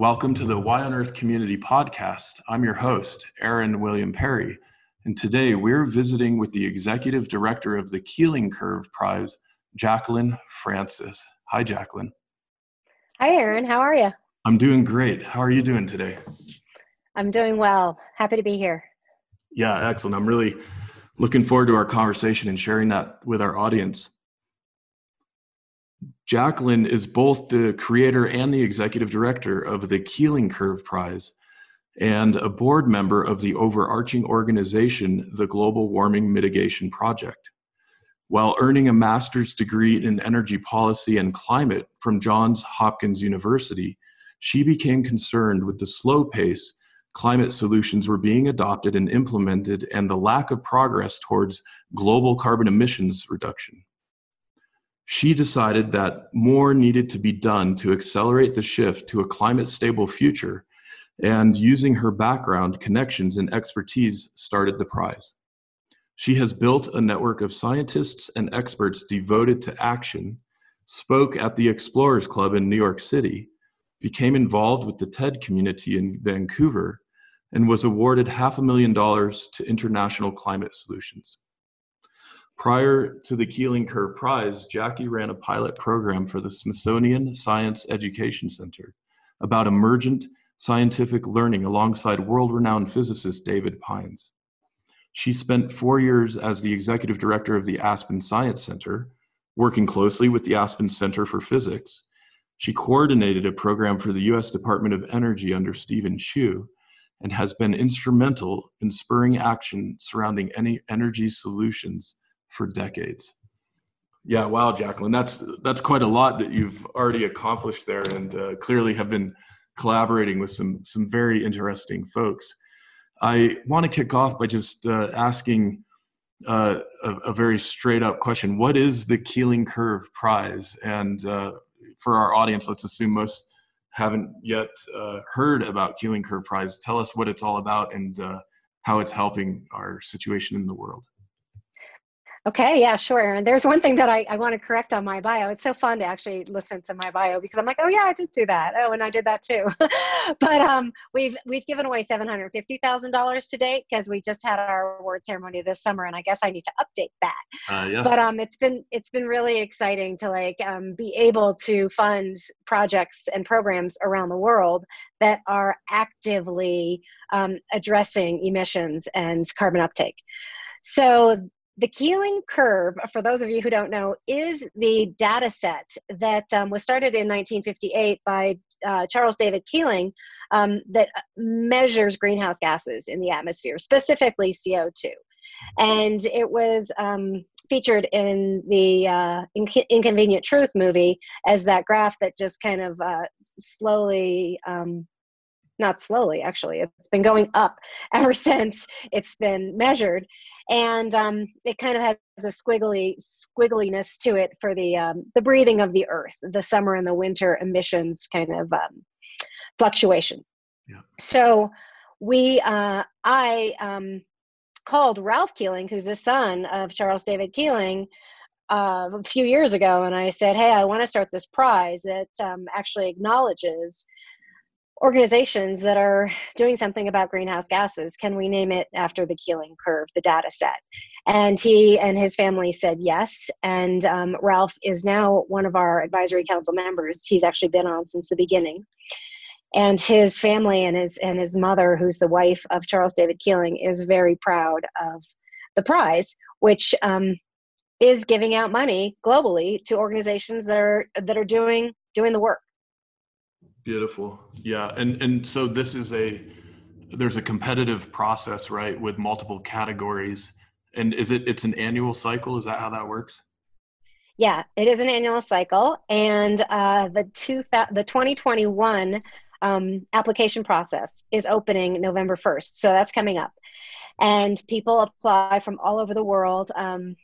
Welcome to the Y on Earth Community Podcast. I'm your host, Aaron William Perry, and today we're visiting with the Executive Director of the Keeling Curve Prize, Jacquelyn Francis. Hi, Jacquelyn. Hi, Aaron. How are you? I'm doing great. How are you doing today? I'm doing well. Happy to be here. Yeah, excellent. I'm really looking forward to our conversation and sharing that with our audience. Jacquelyn is both the creator and the executive director of the Keeling Curve Prize and a board member of the overarching organization, the Global Warming Mitigation Project. While earning a master's degree in energy policy and climate from Johns Hopkins University, she became concerned with the slow pace climate solutions were being adopted and implemented and the lack of progress towards global carbon emissions reduction. She decided that more needed to be done to accelerate the shift to a climate stable future, and using her background, connections, and expertise, started the prize. She has built a network of scientists and experts devoted to action, spoke at the Explorers Club in New York City, became involved with the TED community in Vancouver, and was awarded half a million dollars to International Climate Solutions. Prior to the Keeling Curve Prize, Jackie ran a pilot program for the Smithsonian Science Education Center about emergent scientific learning alongside world renowned physicist David Pines. She spent four years as the executive director of the Aspen Science Center, working closely with the Aspen Center for Physics she coordinated a program for the U.S. Department of Energy under Steven Chu and has been instrumental in spurring action surrounding any energy solutions for decades. Yeah, wow, Jacquelyn, that's that's quite a lot that you've already accomplished there, and uh, clearly have been collaborating with some some very interesting folks. I want to kick off by just uh, asking uh, a, a, very straight up question: What is the Keeling Curve Prize, and uh, for our audience, let's assume most haven't yet uh, heard about Keeling Curve Prize. Tell us what it's all about and uh, how it's helping our situation in the world. Okay, yeah, sure. And there's one thing that I, I want to correct on my bio. It's so fun to actually listen to my bio because I'm like, oh yeah, I did do that. Oh, and I did that too. but um, we've we've given away seven hundred fifty thousand dollars to date because we just had our award ceremony this summer, and I guess I need to update that. Uh, yes. But um, it's been it's been really exciting to like um, be able to fund projects and programs around the world that are actively um, addressing emissions and carbon uptake. So the Keeling curve, for those of you who don't know, is the data set that um, was started in 1958 by uh, Charles David Keeling um, that measures greenhouse gases in the atmosphere, specifically CO2. And it was um, featured in the uh, Inc- Inconvenient Truth movie as that graph that just kind of uh, slowly um, not slowly actually. It's been going up ever since it's been measured. And um, it kind of has a squiggly squiggliness to it for the um, the breathing of the earth the summer and the winter emissions kind of um, fluctuation. Yeah. so we uh, i um, called ralph keeling who's the son of charles david keeling uh, a few years ago and i said hey i want to start this prize that um, actually acknowledges organizations that are doing something about greenhouse gases. Can we name it after the Keeling curve, the data set? And he and his family said yes. And um, Ralph is now one of our advisory council members. He's actually been on since the beginning. And his family and his and his mother, who's the wife of Charles David Keeling, is very proud of the prize, which um, is giving out money globally to organizations that are that are doing doing the work. Beautiful. Yeah. And and so this is a there's a competitive process, right, with multiple categories. And is it it's an annual cycle? Is that how that works? Yeah, it is an annual cycle. And uh, the two the 2021 um, application process is opening November 1st. So that's coming up. And people apply from all over the world. Um,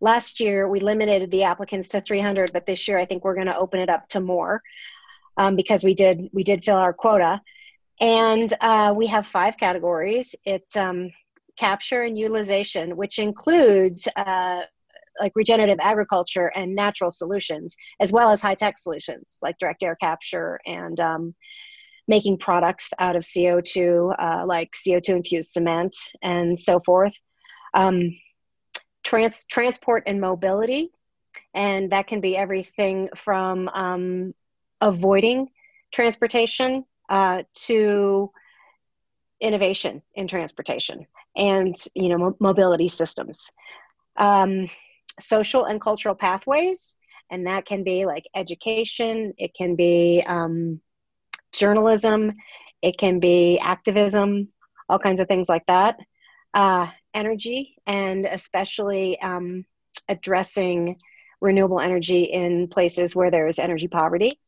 last year we limited the applicants to 300 but this year i think we're going to open it up to more um, because we did we did fill our quota, and uh, we have five categories. It's um, capture and utilization, which includes uh, like regenerative agriculture and natural solutions, as well as high tech solutions like direct air capture and um, making products out of CO2, uh, like CO2 infused cement and so forth. Um, trans- transport and mobility, and that can be everything from um, avoiding transportation uh, to innovation in transportation and you know mo- mobility systems. Um, social and cultural pathways and that can be like education it can be um, journalism it can be activism all kinds of things like that. Uh, energy and especially um, addressing renewable energy in places where there is energy poverty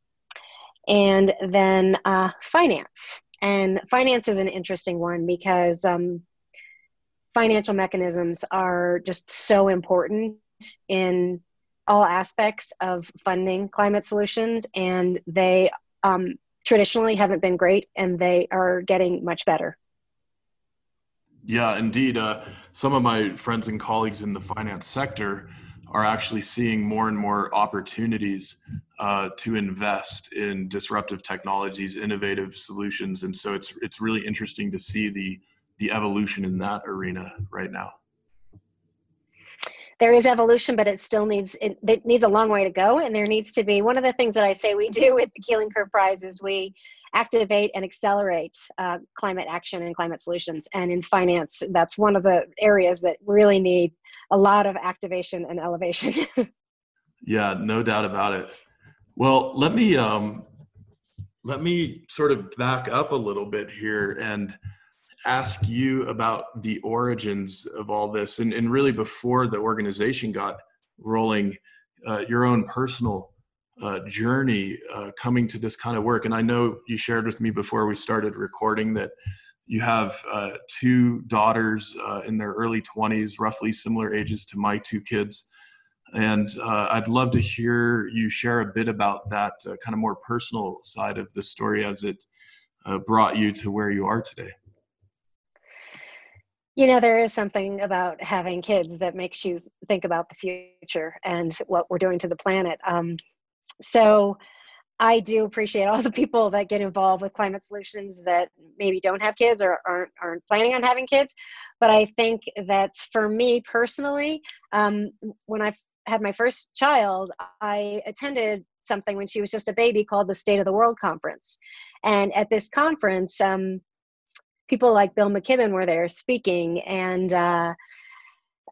and then uh, finance and finance is an interesting one because um, financial mechanisms are just so important in all aspects of funding climate solutions, and they um, traditionally haven't been great, and they are getting much better. Yeah, indeed. Uh, some of my friends and colleagues in the finance sector are actually seeing more and more opportunities uh, to invest in disruptive technologies, innovative solutions, and so it's it's really interesting to see the the evolution in that arena right now. There is evolution, but it still needs it, it needs a long way to go, and there needs to be one of the things that I say we do with the Keeling Curve Prize is we activate and accelerate uh, climate action and climate solutions. And in finance, that's one of the areas that really need a lot of activation and elevation. yeah, no doubt about it. Well, let me um, let me sort of back up a little bit here and ask you about the origins of all this, and, and really before the organization got rolling, uh, your own personal uh, journey uh, coming to this kind of work. And I know you shared with me before we started recording that you have uh, two daughters uh, in their early 20s, roughly similar ages to my two kids. And uh, I'd love to hear you share a bit about that kind of more personal side of the story as it brought you to where you are today. You know, there is something about having kids that makes you think about the future and what we're doing to the planet. Um, so, I do appreciate all the people that get involved with climate solutions that maybe don't have kids or aren't aren't planning on having kids. But I think that for me personally, um, when I had my first child, I attended something when she was just a baby called the State of the World Conference. And at this conference, um, people like Bill McKibben were there speaking, and uh,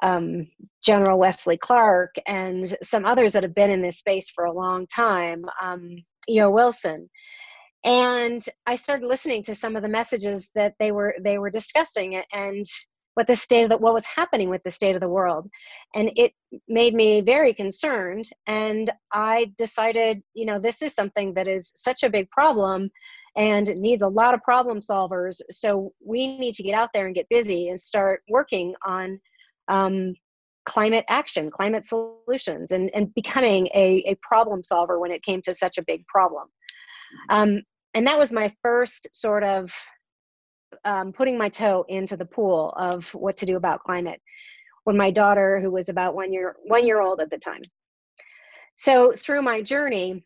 um, General Wesley Clark, and some others that have been in this space for a long time, um, E.O. Wilson. And I started listening to some of the messages that they were they were discussing, and what the state of the, what was happening with the state of the world. And it made me very concerned and i decided you know this is something that is such a big problem and needs a lot of problem solvers so we need to get out there and get busy and start working on um, climate action climate solutions and, and becoming a, a problem solver when it came to such a big problem. Um, and that was my first sort of um, putting my toe into the pool of what to do about climate when my daughter, who was about one year one year old at the time. So through my journey,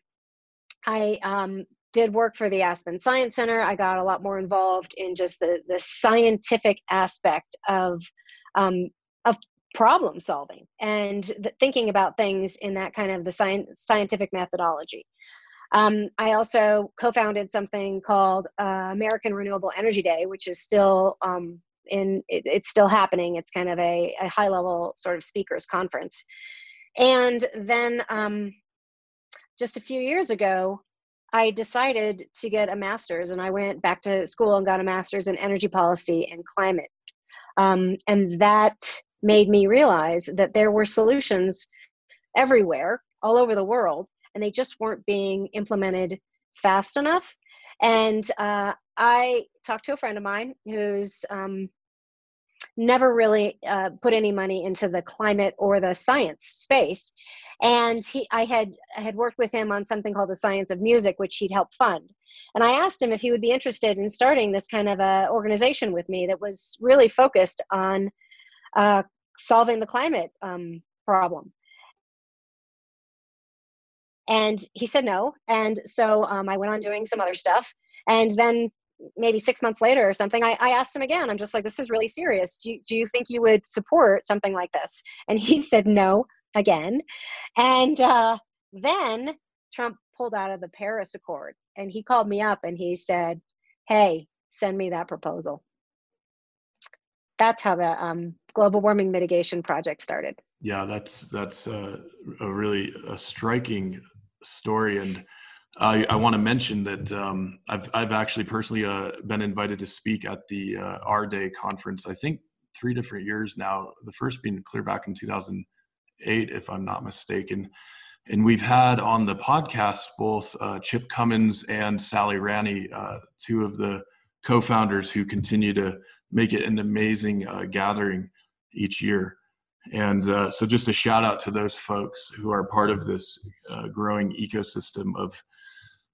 I um, did work for the Aspen Science Center. I got a lot more involved in just the the scientific aspect of um, of problem solving and the, thinking about things in that kind of the science, scientific methodology. Um, I also co-founded something called uh, American Renewable Energy Day, which is still um, in it, it's still happening. It's kind of a, a high-level sort of speakers conference. And then um, just a few years ago, I decided to get a master's, and I went back to school and got a master's in energy policy and climate. Um, and that made me realize that there were solutions everywhere, all over the world, and they just weren't being implemented fast enough. And uh, I talked to a friend of mine who's um, never really uh, put any money into the climate or the science space, and he, I had I had worked with him on something called the Science of Music, which he'd helped fund. And I asked him if he would be interested in starting this kind of a organization with me that was really focused on uh, solving the climate um, problem and he said no and so um, i went on doing some other stuff And then maybe six months later or something, I, I asked him again. I'm just like, this is really serious. Do you, do you think you would support something like this? And he said no again. And uh, then Trump pulled out of the Paris Accord and he called me up and he said, hey, send me that proposal. That's how the um, global warming mitigation project started. Yeah, that's that's uh, a really a striking story, and I, I want to mention that um, I've I've actually personally uh, been invited to speak at the uh, AREDAY conference. I think three different years now. The first being clear back in 2008, if I'm not mistaken. And we've had on the podcast both uh, Chip Comins and Sally Ranney, uh, two of the co-founders who continue to make it an amazing uh, gathering each year. And uh, so, just a shout out to those folks who are part of this uh, growing ecosystem of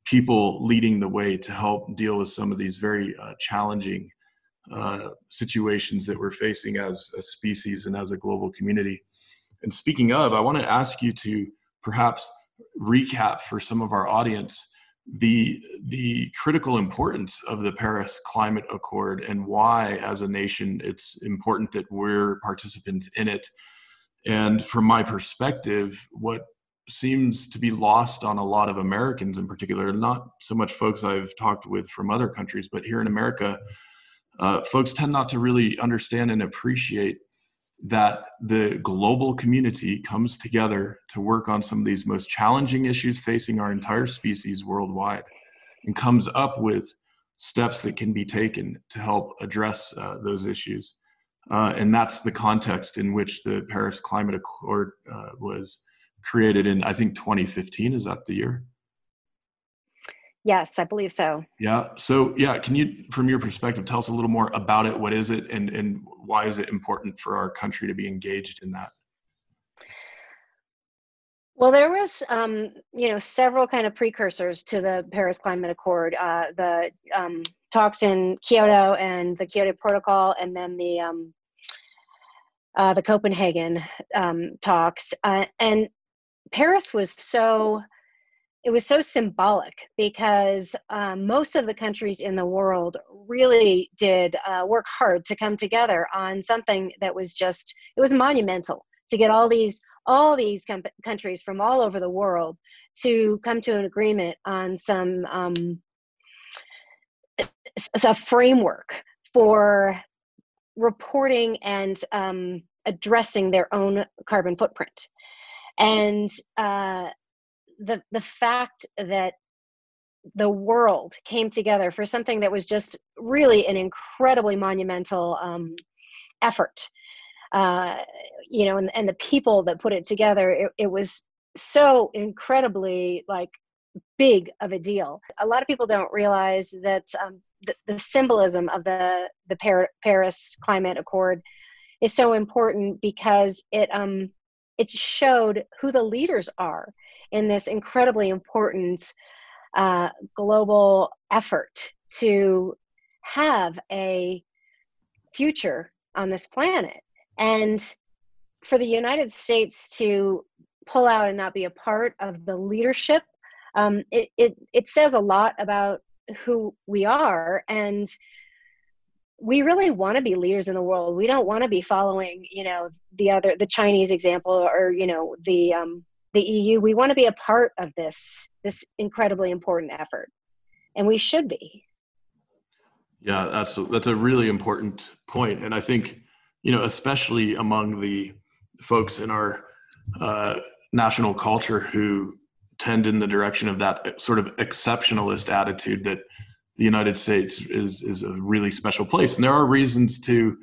people leading the way to help deal with some of these very uh, challenging uh, situations that we're facing as a species and as a global community. And speaking of, I want to ask you to perhaps recap for some of our audience the the critical importance of the Paris Climate Accord and why, as a nation, it's important that we're participants in it. And from my perspective, what seems to be lost on a lot of Americans in particular, not so much folks I've talked with from other countries, but here in America, uh, folks tend not to really understand and appreciate that the global community comes together to work on some of these most challenging issues facing our entire species worldwide and comes up with steps that can be taken to help address uh, those issues. Uh, and that's the context in which the Paris Climate Accord uh, was created in, I think, 2015. Is that the year? Yes, I believe so. Yeah. So, yeah, can you, from your perspective, tell us a little more about it? What is it, and and why is it important for our country to be engaged in that? Well, there was, um, you know, several kind of precursors to the Paris Climate Accord. Uh, the um, talks in Kyoto and the Kyoto Protocol, and then the um, uh, the Copenhagen um, talks. Uh, and Paris was so it was so symbolic because um, most of the countries in the world really did uh, work hard to come together on something that was just it was monumental to get all these all these com- countries from all over the world to come to an agreement on some um, a framework for reporting and um, addressing their own carbon footprint. And uh, the the fact that the world came together for something that was just really an incredibly monumental um, effort uh, you know and, and the people that put it together it, it was so incredibly like big of a deal. A lot of people don't realize that um, the, the, symbolism of the the Par- paris climate accord is so important because it um it showed who the leaders are in this incredibly important uh, global effort to have a future on this planet. And for the United States to pull out and not be a part of the leadership, um, it, it, it says a lot about who we are. And we really want to be leaders in the world. We don't want to be following, you know, the other, the Chinese example or, you know, the, um, the EU, we want to be a part of this this incredibly important effort, and we should be. Yeah, that's a, that's a really important point, and I think you know, especially among the folks in our uh, national culture who tend in the direction of that sort of exceptionalist attitude that the United States is is a really special place, and there are reasons to,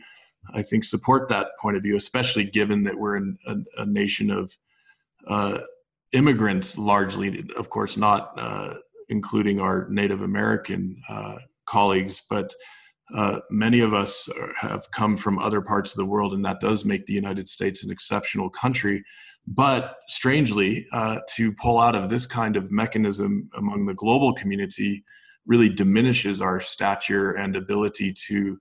I think, support that point of view, especially given that we're in a, a nation of uh, immigrants largely, of course, not uh, including our Native American uh, colleagues, but uh, many of us have come from other parts of the world, and that does make the United States an exceptional country. But strangely, uh, to pull out of this kind of mechanism among the global community really diminishes our stature and ability to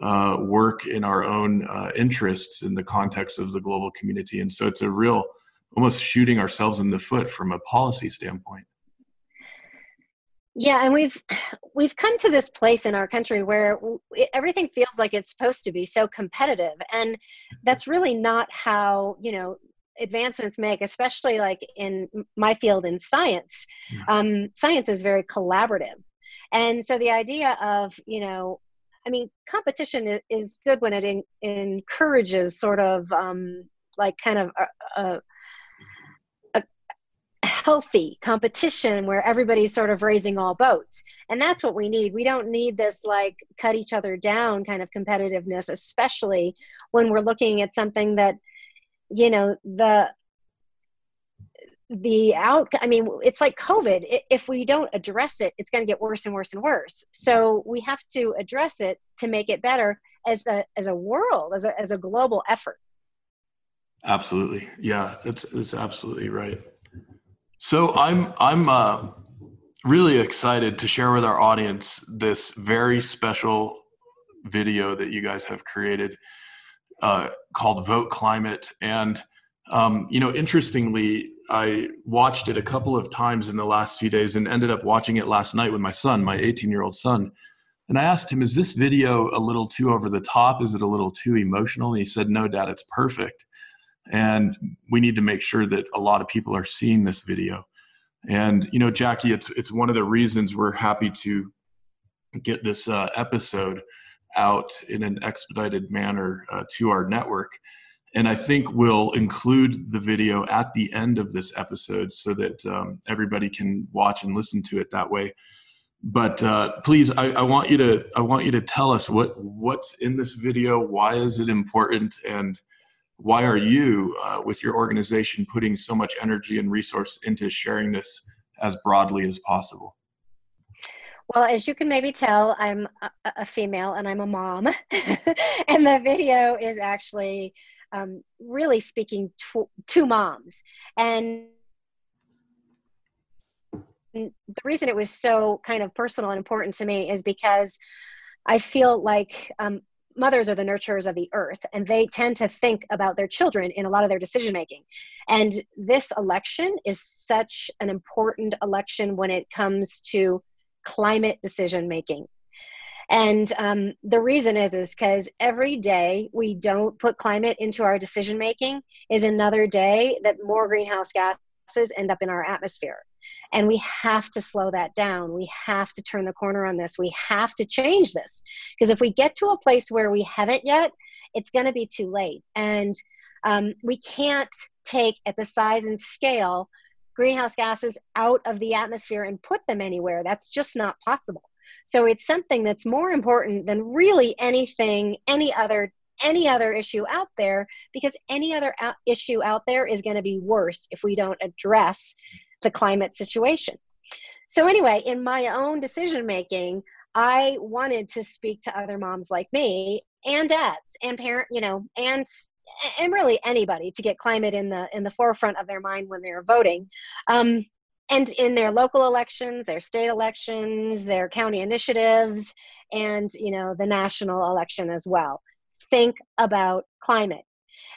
uh, work in our own uh, interests in the context of the global community. And so it's a real almost shooting ourselves in the foot from a policy standpoint. Yeah, and we've we've come to this place in our country where everything feels like it's supposed to be so competitive, and that's really not how you know advancements make, especially like in my field in science. Yeah. Um, science is very collaborative, and so the idea of you know, I mean, competition is good when it in, encourages sort of um, like kind of a, a healthy competition where everybody's sort of raising all boats. And that's what we need. We don't need this like cut each other down kind of competitiveness, especially when we're looking at something that, you know, the the out i mean it's like covid. If we don't address it it's going to get worse and worse and worse. So we have to address it to make it better as a as a world as a as a global effort. Absolutely. Yeah it's it's absolutely right so I'm I'm uh, really excited to share with our audience this very special video that you guys have created uh, called "Vote Climate." And um, you know, interestingly, I watched it a couple of times in the last few days, and ended up watching it last night with my son, my 18-year-old son. And I asked him, "Is this video a little too over the top? Is it a little too emotional?" And he said, "No, Dad, it's perfect." And we need to make sure that a lot of people are seeing this video. And you know jackie it's it's one of the reasons we're happy to get this uh, episode out in an expedited manner uh, to our network. And i think we'll include the video at the end of this episode so that um, everybody can watch and listen to it that way. But uh, please I, I, want you to i want you to tell us what what's in this video why is it important and why are you, uh, with your organization, putting so much energy and resource into sharing this as broadly as possible? Well, as you can maybe tell, I'm a, a female and I'm a mom. and the video is actually um, really speaking to, to moms. And the reason it was so kind of personal and important to me is because I feel like um, mothers are the nurturers of the earth and they tend to think about their children in a lot of their decision making and this election is such an important election when it comes to climate decision making and um, the reason is is because every day we don't put climate into our decision making is another day that more greenhouse gases end up in our atmosphere and we have to slow that down. We have to turn the corner on this. We have to change this. Because if we get to a place where we haven't yet, it's going to be too late. And um, we can't take at the size and scale greenhouse gases out of the atmosphere and put them anywhere. That's just not possible. So it's something that's more important than really anything, any other any other issue out there because any other out- issue out there is going to be worse if we don't address the climate situation. So, anyway, in my own decision making, I wanted to speak to other moms like me and dads and parent, you know, and and really anybody to get climate in the in the forefront of their mind when they're voting. Um, and in their local elections, their state elections, their county initiatives, and you know the national election as well. Think about climate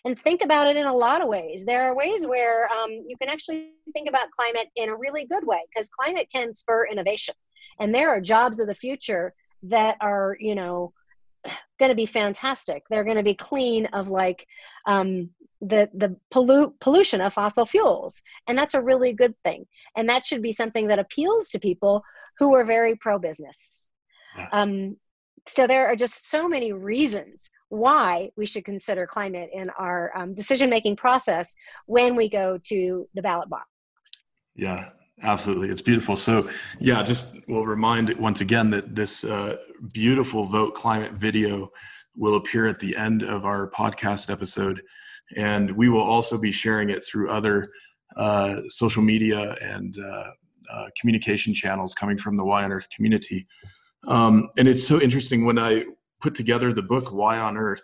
and think about it in a lot of ways. There are ways where um, you can actually think about climate in a really good way because climate can spur innovation. And there are jobs of the future that are, you know, going to be fantastic. They're going to be clean of like um, the the pollute pollution of fossil fuels, and that's a really good thing. And that should be something that appeals to people who are very pro business. Yeah. Um, so there are just so many reasons why we should consider climate in our um, decision making process when we go to the ballot box. Yeah, absolutely. It's beautiful. So, yeah, just we'll remind once again that this uh, beautiful Vote Climate video will appear at the end of our podcast episode. And we will also be sharing it through other uh, social media and uh, uh communication channels coming from the Y on Earth community. Um, and it's so interesting when I put together the book Y on Earth,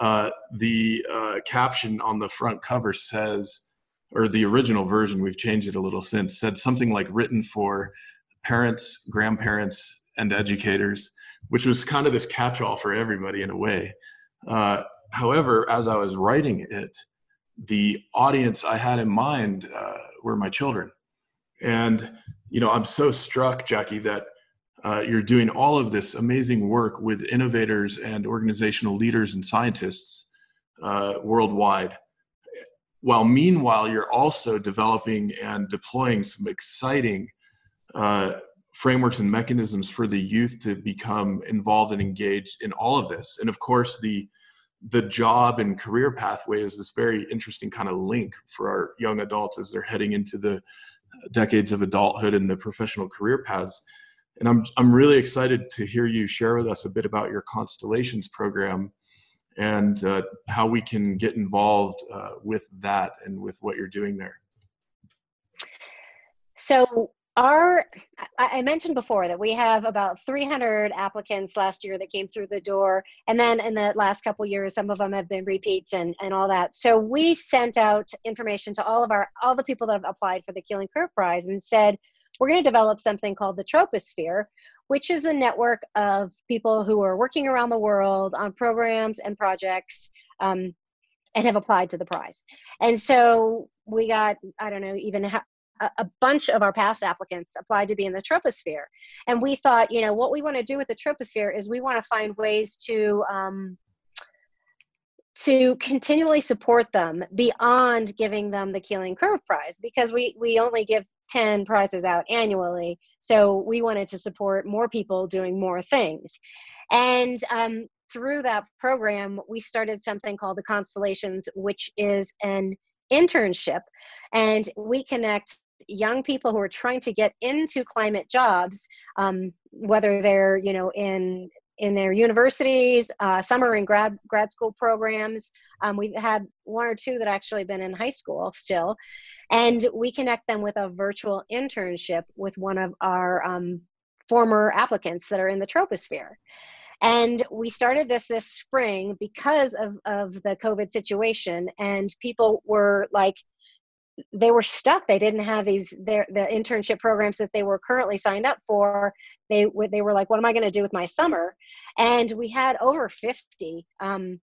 uh, the uh, caption on the front cover says, or the original version, we've changed it a little since, said something like written for parents, grandparents, and educators, which was kind of this catch all for everybody in a way. Uh, however, as I was writing it, the audience I had in mind uh, were my children. And you know, I'm so struck, Jackie, that uh, you're doing all of this amazing work with innovators and organizational leaders and scientists uh, worldwide. While meanwhile, you're also developing and deploying some exciting uh, frameworks and mechanisms for the youth to become involved and engaged in all of this. And of course, the the job and career pathway is this very interesting kind of link for our young adults as they're heading into the decades of adulthood and the professional career paths. And I'm I'm really excited to hear you share with us a bit about your constellations program and uh, how we can get involved uh, with that and with what you're doing there. So our i mentioned before that we have about 300 applicants last year that came through the door and then in the last couple years some of them have been repeats and, and all that so we sent out information to all of our all the people that have applied for the keeling curve prize and said we're going to develop something called the troposphere which is a network of people who are working around the world on programs and projects um, and have applied to the prize and so we got i don't know even a, bunch of our past applicants applied to be in the troposphere. And we thought, you know, what we want to do with the troposphere is we want to find ways to um, to continually support them beyond giving them the Keeling Curve Prize because we we only give 10 prizes out annually. So we wanted to support more people doing more things. And um, through that program, we started something called the Constellations, which is an internship. And we connect young people who are trying to get into climate jobs, um, whether they're you know in in their universities, uh, some are in grad grad school programs. Um, we've had one or two that actually been in high school still, and we connect them with a virtual internship with one of our um, former applicants that are in the troposphere. And we started this this spring because of, of the COVID situation, and people were like, they were stuck. They didn't have these their the internship programs that they were currently signed up for. They they were like what am i going to do with my summer? And we had over 50 um,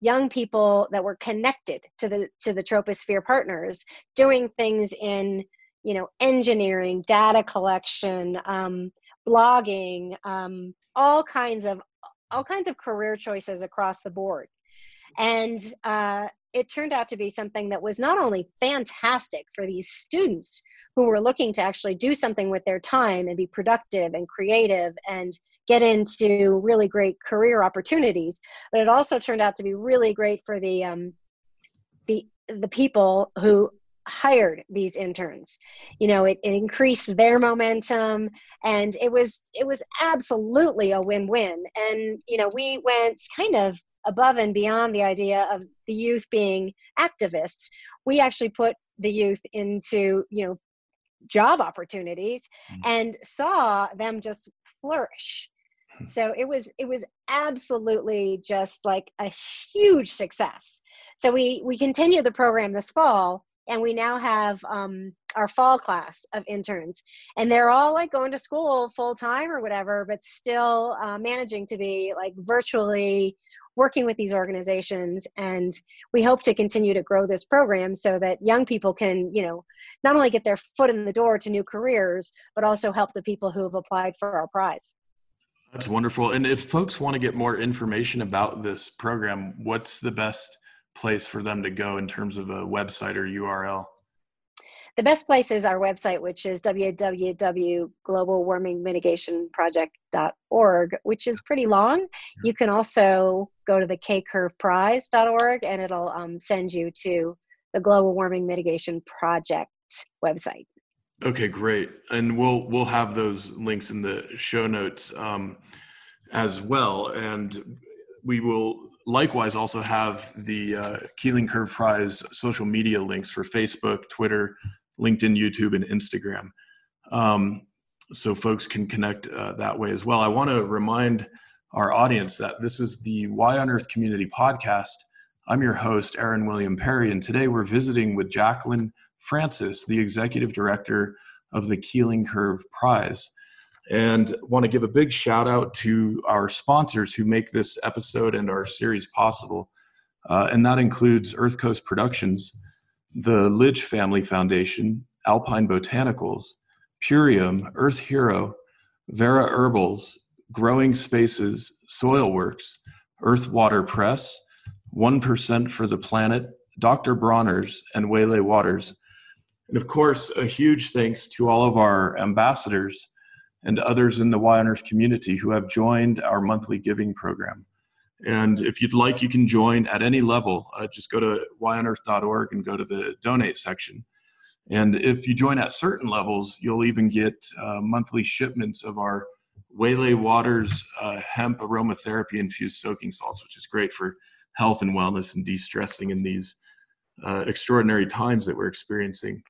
young people that were connected to the to the troposphere partners doing things in you know engineering data collection um, blogging um, all kinds of all kinds of career choices across the board. And uh, it turned out to be something that was not only fantastic for these students who were looking to actually do something with their time and be productive and creative and get into really great career opportunities, but it also turned out to be really great for the um, the the people who hired these interns. You know it, it increased their momentum and it was it was absolutely a win-win. And you know we went kind of above and beyond the idea of the youth being activists we actually put the youth into you know job opportunities mm-hmm. and saw them just flourish hmm. so it was it was absolutely just like a huge success so we we continue the program this fall and we now have um, our fall class of interns and they're all like going to school full time or whatever but still uh, managing to be like virtually working with these organizations and we hope to continue to grow this program so that young people can you know not only get their foot in the door to new careers but also help the people who have applied for our prize. That's wonderful. And if folks want to get more information about this program what's the best place for them to go in terms of a website or url the best place is our website, which is www.globalwarmingmitigationproject.org, which is pretty long. You can also go to the kcurveprize.org and it'll um, send you to the Global Warming Mitigation Project website. Okay, great. And we'll we'll have those links in the show notes um, as well. And we will likewise also have the uh, Keeling Curve Prize social media links for Facebook, Twitter, LinkedIn, YouTube, and Instagram. Um, so folks can connect uh, that way as well. I want to remind our audience that this is the Y on Earth Community Podcast. I'm your host, Aaron William Perry, and today we're visiting with Jacquelyn Francis, the Executive Director of the Keeling Curve Prize. And want to give a big shout out to our sponsors who make this episode and our series possible. Uh, and that includes Earth Coast Productions, the Lidge Family Foundation, Alpine Botanicals, Purium, Earth Hero, Vera Herbals, Growing Spaces, Soilworks, Earth Water Press, 1% for the Planet, Dr. Bronner's, and Waylay Waters. And of course, a huge thanks to all of our ambassadors and others in the Y on Earth community who have joined our monthly giving program. And if you'd like, you can join at any level. Uh, just go to yonearth.org and go to the donate section. And if you join at certain levels, you'll even get uh, monthly shipments of our Waylay Waters uh, hemp aromatherapy infused soaking salts, which is great for health and wellness and de stressing in these uh, extraordinary times that we're experiencing.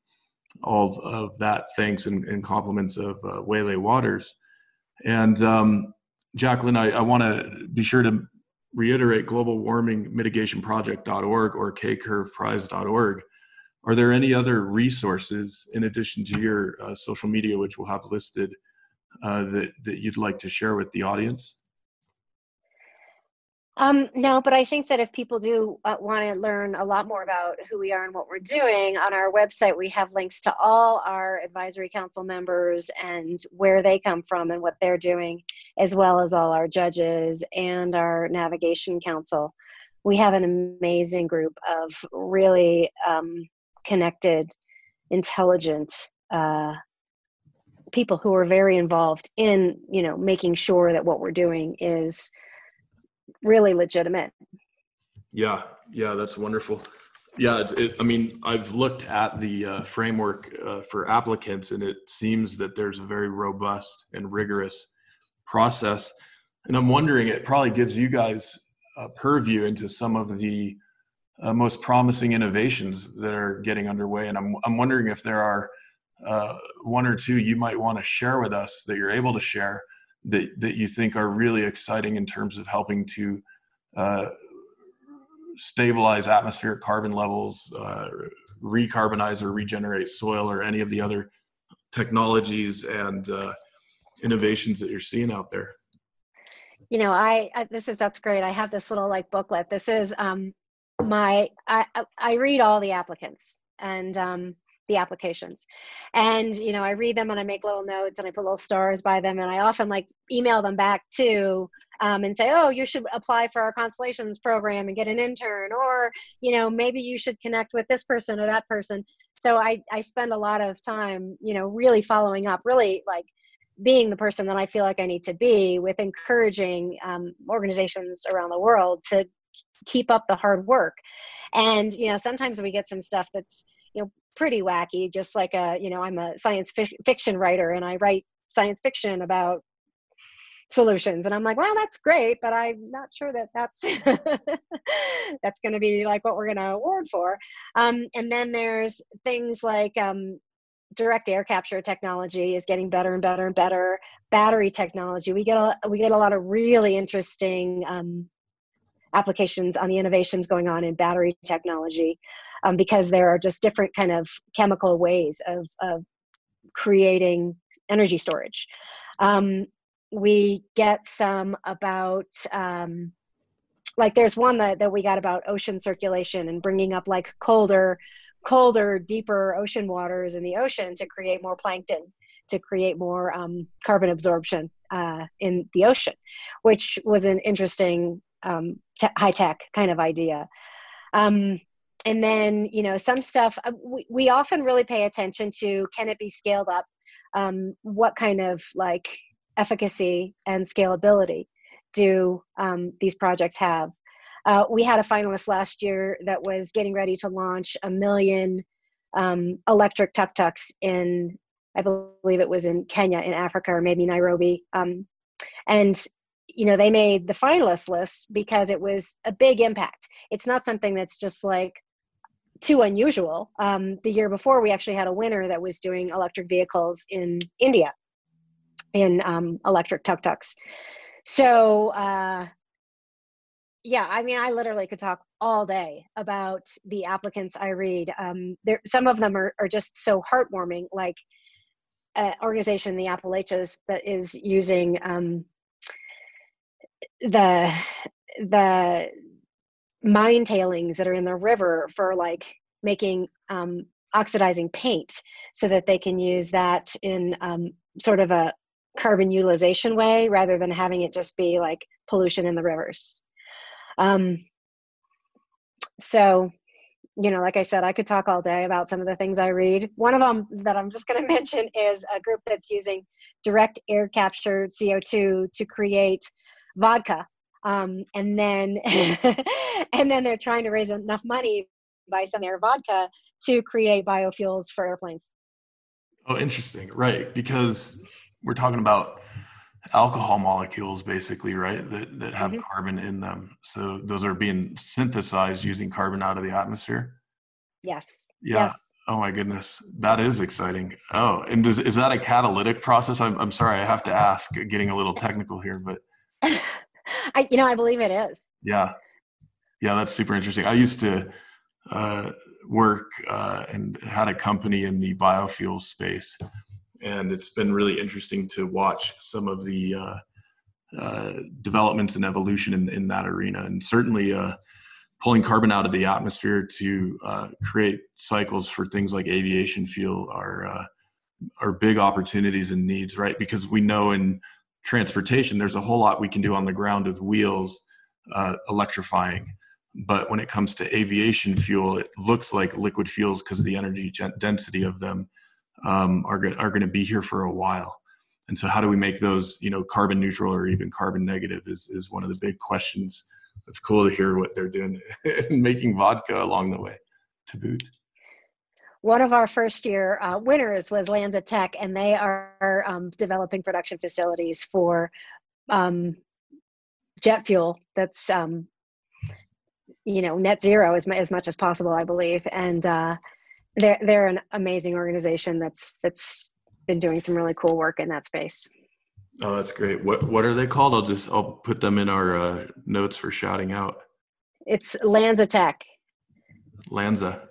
All of that thanks and, and compliments of uh, Waylay Waters. And um, Jacquelyn, I, I want to be sure to reiterate global warming mitigation project.org or kcurveprize.org. Are there any other resources in addition to your uh, social media, which we'll have listed, uh, that, that you'd like to share with the audience? Um, no, but I think that if people do uh, want to learn a lot more about who we are and what we're doing, on our website we have links to all our advisory council members and where they come from and what they're doing, as well as all our judges and our navigation council. We have an amazing group of really um, connected, intelligent uh, people who are very involved in, you know, making sure that what we're doing is really legitimate. Yeah, yeah, that's wonderful. Yeah, it, it, I mean, I've looked at the uh, framework uh, for applicants, and it seems that there's a very robust and rigorous process. And I'm wondering, it probably gives you guys a purview into some of the uh, most promising innovations that are getting underway. And I'm, I'm wondering if there are uh, one or two you might want to share with us that you're able to share that that you think are really exciting in terms of helping to uh, stabilize atmospheric carbon levels, uh, recarbonize or regenerate soil, or any of the other technologies and uh, innovations that you're seeing out there? You know, I, I, this is that's great. I have this little like booklet. This is um, my I I read all the applicants and um, the applications. And you know i read them and i make little notes and i put little stars by them. And i often like email them back to um, and say oh you should apply for our constellations program and get an intern or you know maybe you should connect with this person or that person. So i i spend a lot of time you know really following up really like being the person that i feel like i need to be with encouraging um, organizations around the world to keep up the hard work. And you know sometimes we get some stuff that's you know pretty wacky just like a you know i'm a science fi- fiction writer and i write science fiction about solutions and i'm like well that's great but i'm not sure that that's that's going to be like what we're going to award for. Um, and then there's things like um, direct air capture technology is getting better and better and better battery technology. We get a we get a lot of really interesting um, applications on the innovations going on in battery technology um, because there are just different kind of chemical ways of, of creating energy storage. Um, we get some about um, like there's one that, that we got about ocean circulation and bringing up like colder colder deeper ocean waters in the ocean to create more plankton to create more um, carbon absorption uh, in the ocean which was an interesting um, high tech kind of idea um, and then you know some stuff uh, we, we often really pay attention to can it be scaled up? Um, what kind of like efficacy and scalability do um, these projects have? Uh, we had a finalist last year that was getting ready to launch a million um, electric tuk-tuks in i believe it was in kenya in africa or maybe nairobi. Um, and you know they made the finalist list because it was a big impact. It's not something that's just like too unusual. Um, the year before, we actually had a winner that was doing electric vehicles in India in um, electric tuk tuks. So, uh, yeah, I mean, I literally could talk all day about the applicants I read. Um, there, some of them are, are just so heartwarming, like an organization in the Appalachians that is using um, the the mine tailings that are in the river for like making um, oxidizing paint so that they can use that in um, sort of a carbon utilization way rather than having it just be like pollution in the rivers. Um, so, you know, like I said, I could talk all day about some of the things I read. One of them that I'm just going to mention is a group that's using direct air captured CO2 to create vodka. Um, and then, and then they're trying to raise enough money by some air vodka to create biofuels for airplanes. Oh, interesting. Right. Because we're talking about alcohol molecules basically right that that have mm-hmm. carbon in them so those are being synthesized using carbon out of the atmosphere yes yeah yes. oh my goodness that is exciting oh and does, is that a catalytic process I'm, I'm sorry i have to ask getting a little technical here but i you know i believe it is. Yeah. Yeah that's super interesting. I used to uh, work uh, and had a company in the biofuel space and it's been really interesting to watch some of the uh, uh, developments and evolution in, in that arena, and certainly uh, pulling carbon out of the atmosphere to uh, create cycles for things like aviation fuel are uh, are big opportunities and needs, right? Because we know in transportation there's a whole lot we can do on the ground with wheels uh, electrifying but when it comes to aviation fuel it looks like liquid fuels because the energy density of them um, are going are going to be here for a while. And so, how do we make those, you know, carbon neutral or even carbon negative? Is is one of the big questions. It's cool to hear what they're doing and making vodka along the way, to boot. One of our first year uh, winners was LanzaTech, and they are um, developing production facilities for um, jet fuel that's um, you know net zero as, as much as possible, I believe, and uh, they're they're an amazing organization that's that's been doing some really cool work in that space. Oh, that's great. What what are they called? I'll just I'll put them in our uh, notes for shouting out. It's LanzaTech. Lanza.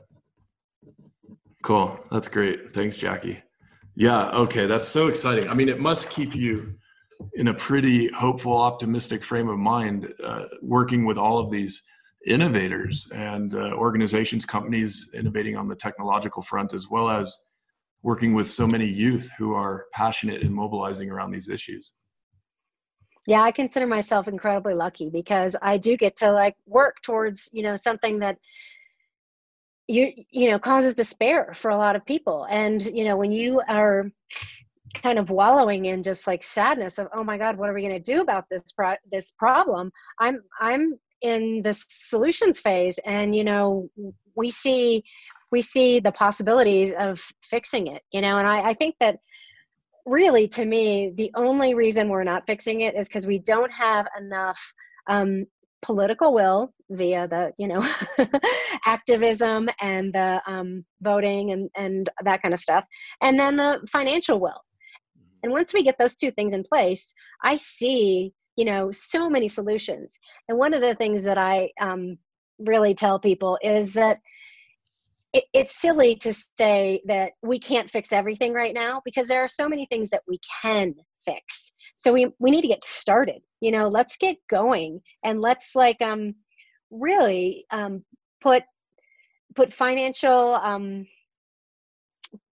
Cool. That's great. Thanks, Jackie. Yeah. Okay. That's so exciting. I mean, it must keep you in a pretty hopeful, optimistic frame of mind, uh, working with all of these innovators and uh, organizations, companies innovating on the technological front, as well as working with so many youth who are passionate and mobilizing around these issues. Yeah, I consider myself incredibly lucky because I do get to like work towards, you know, something that you you know causes despair for a lot of people. And, you know, when you are kind of wallowing in just like sadness of oh my god what are we going to do about this pro- this problem i'm i'm in the solutions phase and you know we see we see the possibilities of fixing it you know and i, I think that really to me the only reason we're not fixing it is because we don't have enough um, political will via the you know activism and the um, voting and and that kind of stuff and then the financial will. And once we get those two things in place i see you know so many solutions. And one of the things that i um, really tell people is that it, it's silly to say that we can't fix everything right now because there are so many things that we can fix. So we we need to get started you know let's get going and let's like um really um put put financial um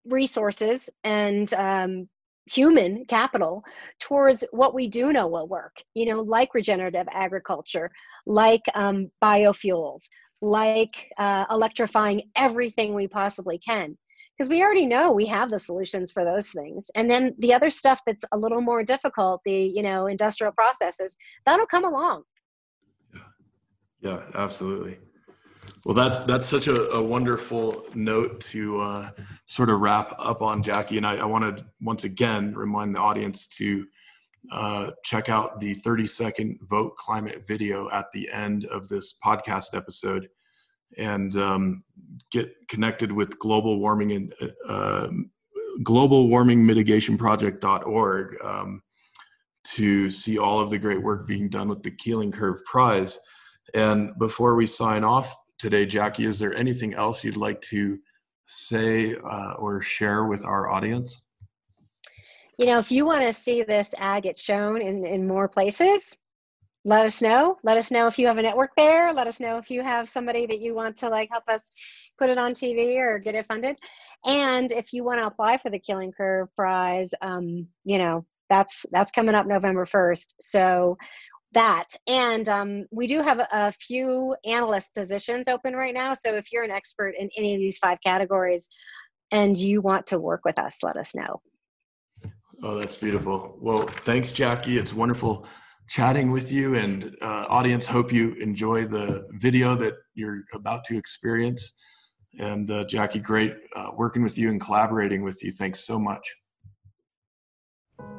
resources and um human capital towards what we do know will work you know like regenerative agriculture like um, biofuels like uh, electrifying everything we possibly can because we already know we have the solutions for those things. And then the other stuff that's a little more difficult the you know industrial processes that'll come along. Yeah. Yeah absolutely. Well, that's that's such a, a wonderful note to uh, sort of wrap up on, Jackie. And I, I want to once again remind the audience to uh, check out the 30 second vote climate video at the end of this podcast episode and um, get connected with global warming and uh, global warming mitigation project.org um, to see all of the great work being done with the Keeling Curve Prize. And before we sign off, today, Jackie. Is there anything else you'd like to say uh, or share with our audience? You know, if you want to see this ad get shown in, in more places, let us know. Let us know if you have a network there. Let us know if you have somebody that you want to like help us put it on TV or get it funded. And if you want to apply for the Keeling Curve Prize, um, you know that's that's coming up November first. So that and um, we do have a, a, few analyst positions open right now so if you're an expert in any of these five categories and you want to work with us let us know oh that's beautiful well thanks jackie it's wonderful chatting with you and uh, audience hope you enjoy the video that you're about to experience and uh, jackie great uh, working with you and collaborating with you thanks so much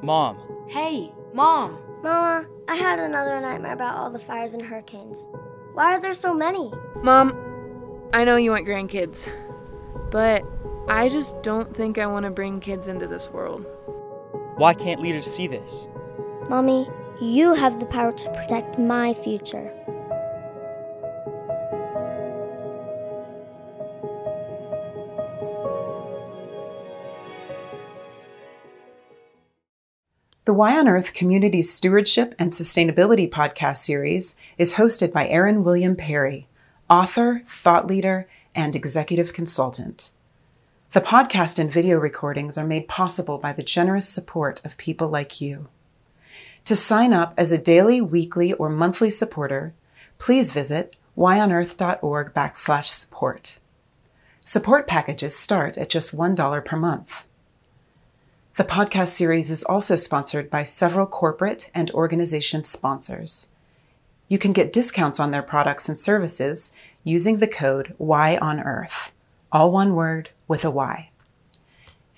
mom hey mom Mama, I had another nightmare about all the fires and hurricanes. Why are there so many? Mom, I know you want grandkids, but I just don't think I want to bring kids into this world. Why can't leaders see this? Mommy, you have the power to protect my future. The Y on Earth Community Stewardship and Sustainability podcast series is hosted by Aaron William Perry, author, thought leader, and executive consultant. The podcast and video recordings are made possible by the generous support of people like you. To sign up as a daily, weekly, or monthly supporter, please visit yonearth.org backslash support. Support packages start at just $1 per month. The podcast series is also sponsored by several corporate and organization sponsors. You can get discounts on their products and services using the code Y on Earth, all one word with a Y.